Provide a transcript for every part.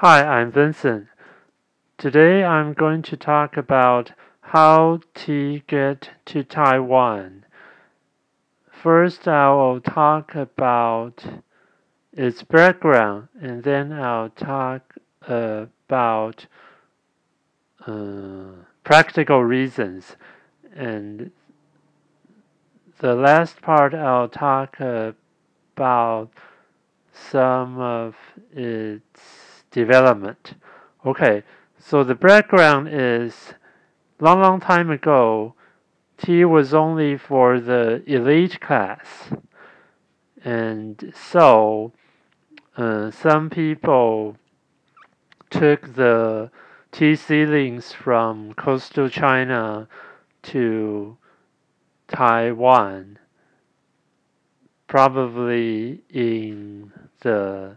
Hi, I'm Vincent. Today I'm going to talk about how to get to Taiwan. First, I will talk about its background, and then I'll talk about uh, practical reasons. And the last part, I'll talk about some of its development. Okay, so the background is long, long time ago, tea was only for the elite class. And so uh, some people took the tea seedlings from coastal China to Taiwan, probably in the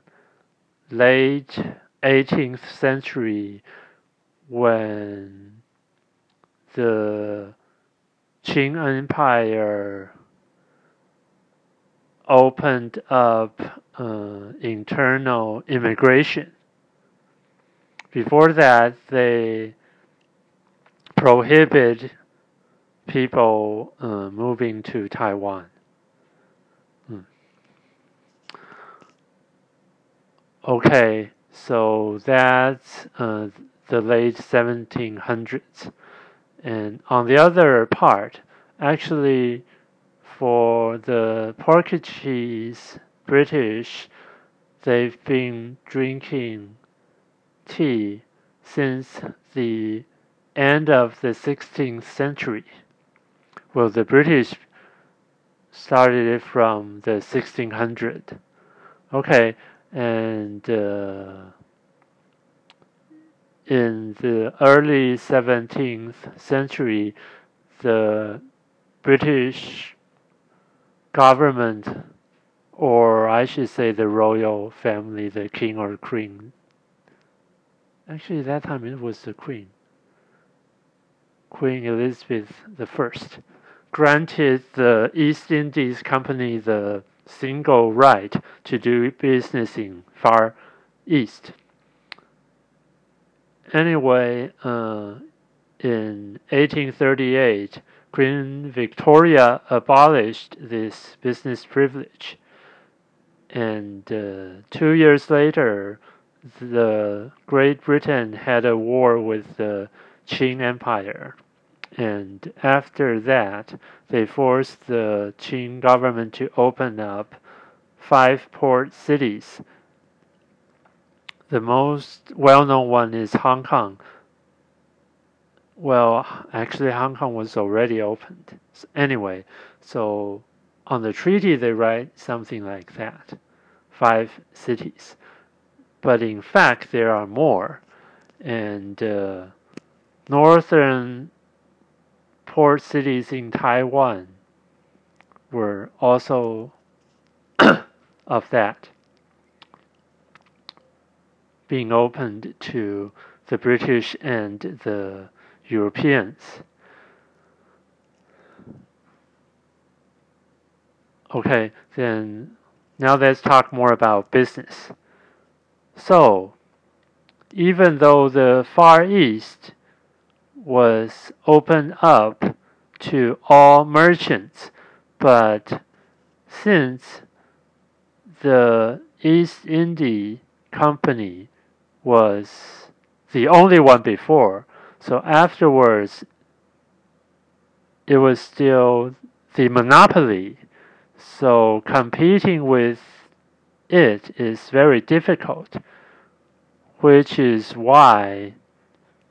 late 18th century when the Qing Empire opened up uh, internal immigration. Before that, they prohibited people uh, moving to Taiwan. Okay, so that's uh, the late 1700s. And on the other part, actually, for the Portuguese, British, they've been drinking tea since the end of the 16th century. Well, the British started it from the 1600. Okay, and uh, in the early 17th century, the British government, or I should say the royal family, the king or queen. Actually, that time it was the queen, Queen Elizabeth I, granted the East Indies Company the single right to do business in Far East. Anyway, uh, in 1838, Queen Victoria abolished this business privilege. And uh, two years later, the Great Britain had a war with the Qing Empire. And after that, they forced the Qing government to open up five port cities the most well-known one is Hong Kong. Well, actually, Hong Kong was already opened. So anyway, so on the treaty they write something like that, five cities. But in fact, there are more, and uh, northern port cities in Taiwan were also of that being opened to the British and the Europeans. Okay, then now let's talk more about business. So, even though the Far East was open up to all merchants, but since the East India Company was the only one before. So afterwards, it was still the monopoly. So competing with it is very difficult, which is why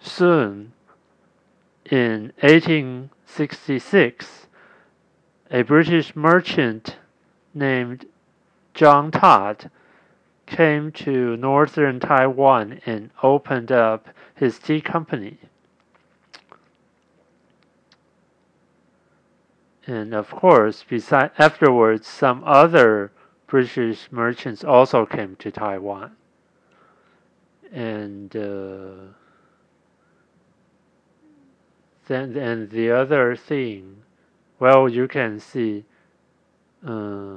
soon in 1866, a British merchant named John Dodd came to northern Taiwan and opened up his tea company. And of course, beside afterwards, some other British merchants also came to Taiwan. And uh, then, and the other thing, well, you can see uh,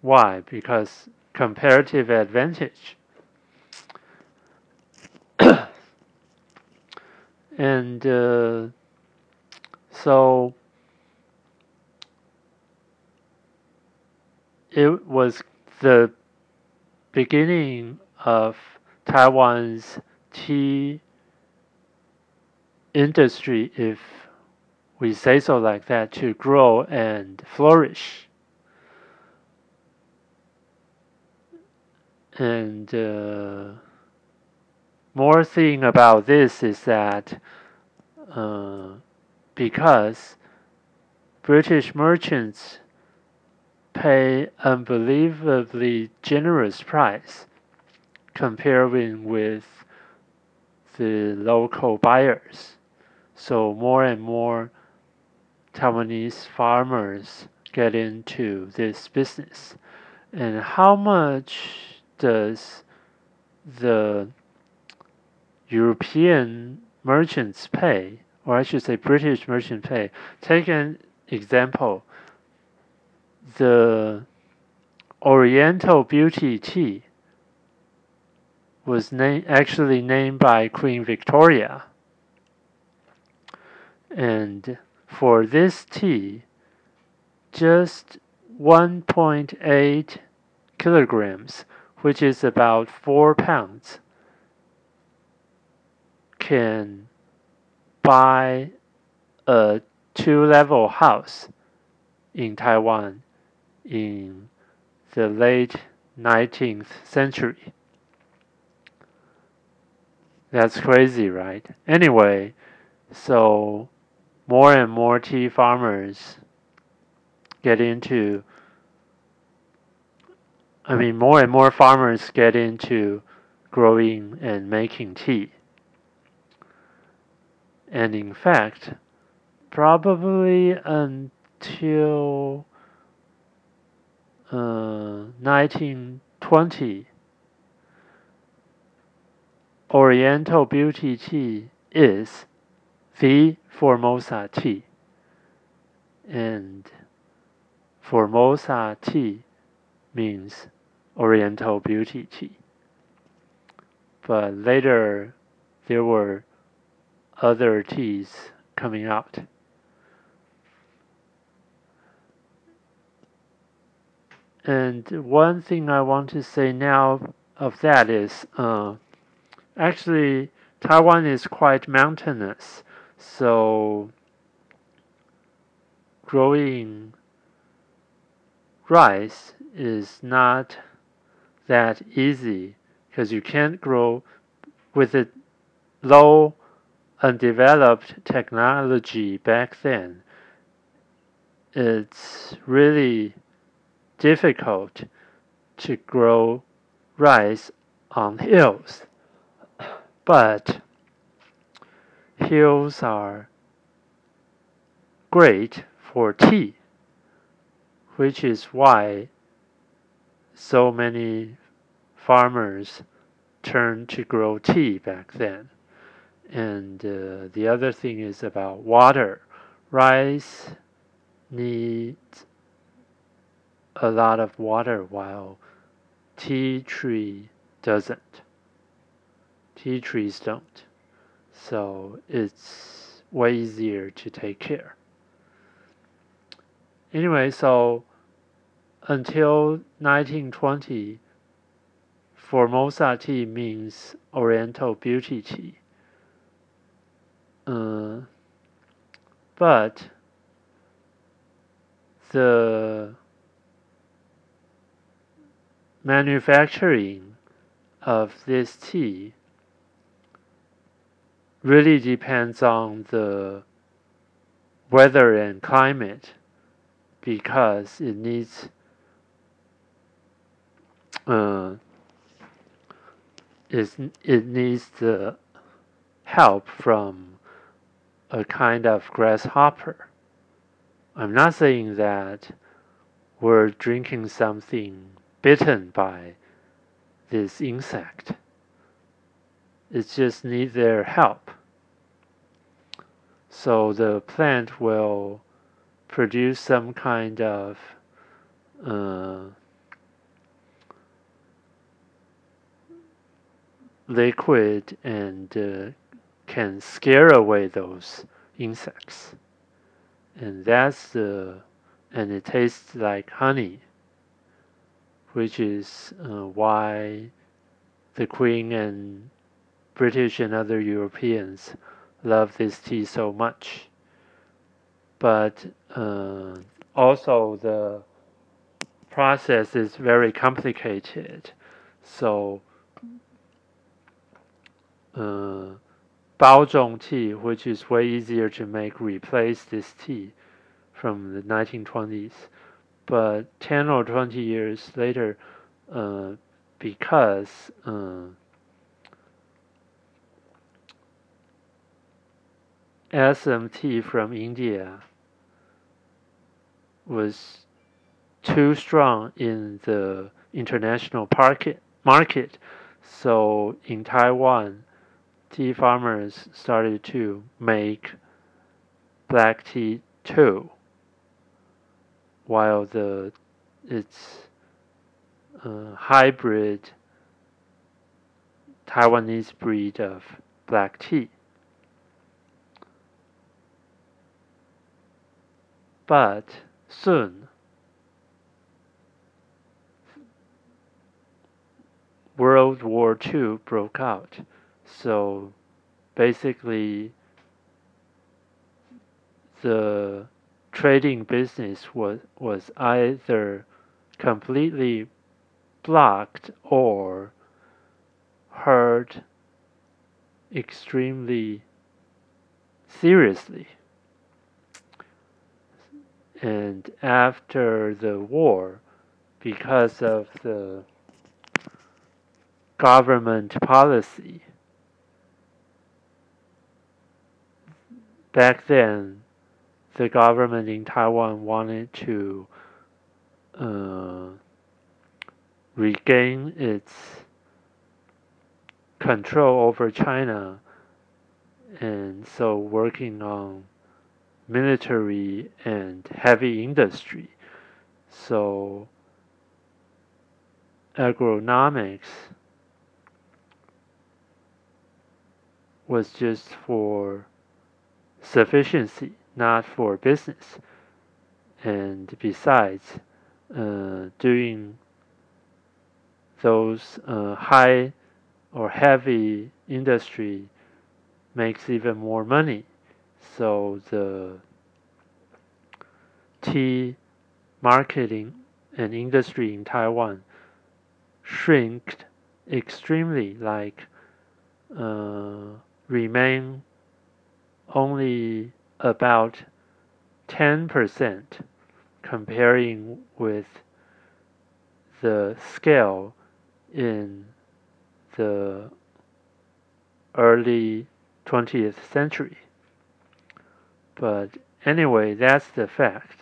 why because comparative advantage. and uh, so it was the beginning of Taiwan's tea industry, if we say so like that, to grow and flourish. And uh, more thing about this is that uh, because British merchants pay unbelievably generous price comparing with the local buyers. So more and more Taiwanese farmers get into this business. And how much does the European merchants pay, or I should say British merchants pay? Take an example. The Oriental Beauty Tea was named actually named by Queen Victoria. And for this tea, just 1.8 kilograms, which is about 4 pounds, can buy a two level house in Taiwan in the late 19th century. That's crazy, right? Anyway, so more and more tea farmers get into I mean more and more farmers get into growing and making tea. And in fact, probably until uh, 1920 Oriental Beauty Tea is the Formosa tea. And Formosa tea means Oriental Beauty tea. But later there were other teas coming out. And one thing I want to say now of that is uh, Actually, Taiwan is quite mountainous, so growing rice is not that easy because you can't grow with a low undeveloped technology back then. It's really difficult to grow rice on hills. But hills are great for tea, which is why so many farmers turned to grow tea back then. And uh, the other thing is about water. Rice needs a lot of water while tea tree doesn't tea trees don't. So it's way easier to take care. Anyway, so until 1920, Formosa tea means Oriental beauty tea. Uh, but the manufacturing of this tea really depends on the weather and climate because it needs uh, it needs the help from a kind of grasshopper. I'm not saying that we're drinking something bitten by this insect. It just needs their help. So the plant will produce some kind of uh, liquid and uh, can scare away those insects. And that's the, and it tastes like honey, which is uh, why the Queen and British and other Europeans love this tea so much. But uh, also the process is very complicated. So uh, Baozhong tea, which is way easier to make, replaced this tea from the 1920s. But 10 or 20 years later, uh, because uh, Assam tea from India was too strong in the international market, market. So in Taiwan, tea farmers started to make black tea too, while the its uh, hybrid Taiwanese breed of black tea. But soon, World War II broke out. So basically, the trading business was, was either completely blocked or hurt extremely seriously. And after the war, because of the government policy. Back then, the government in Taiwan wanted to uh, regain its control over China, and so working on military and heavy industry. So agronomics was just for sufficiency, not for business. And besides, uh, doing those uh, high or heavy industry makes even more money. So the tea marketing and industry in Taiwan shrinked extremely like uh, remain only about 10% comparing with the scale in the early 20th century. But anyway, that's the fact.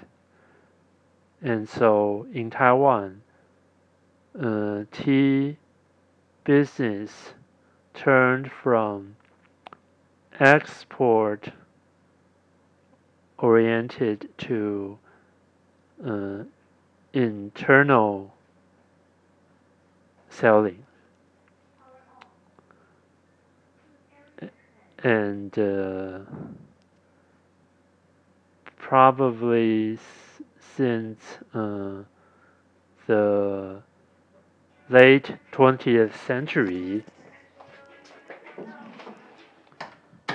And so in Taiwan, uh, tea business turned from export oriented to uh, internal selling and uh, probably since uh, the late 20th century.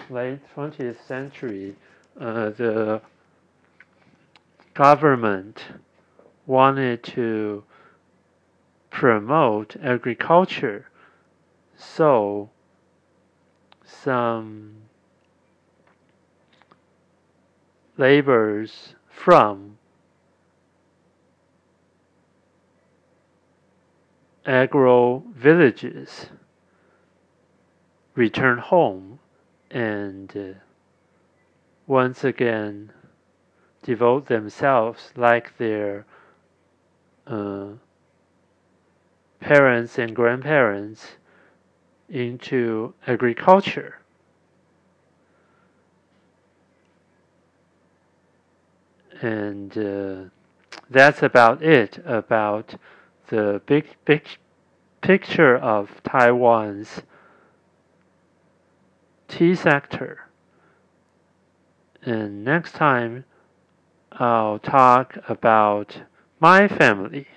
Late 20th century, uh, the government wanted to promote agriculture, so some laborers from agro villages return home and uh, once again devote themselves like their uh, parents and grandparents into agriculture. And uh, that's about it about the big, big picture of Taiwan's tea sector. And next time, I'll talk about my family.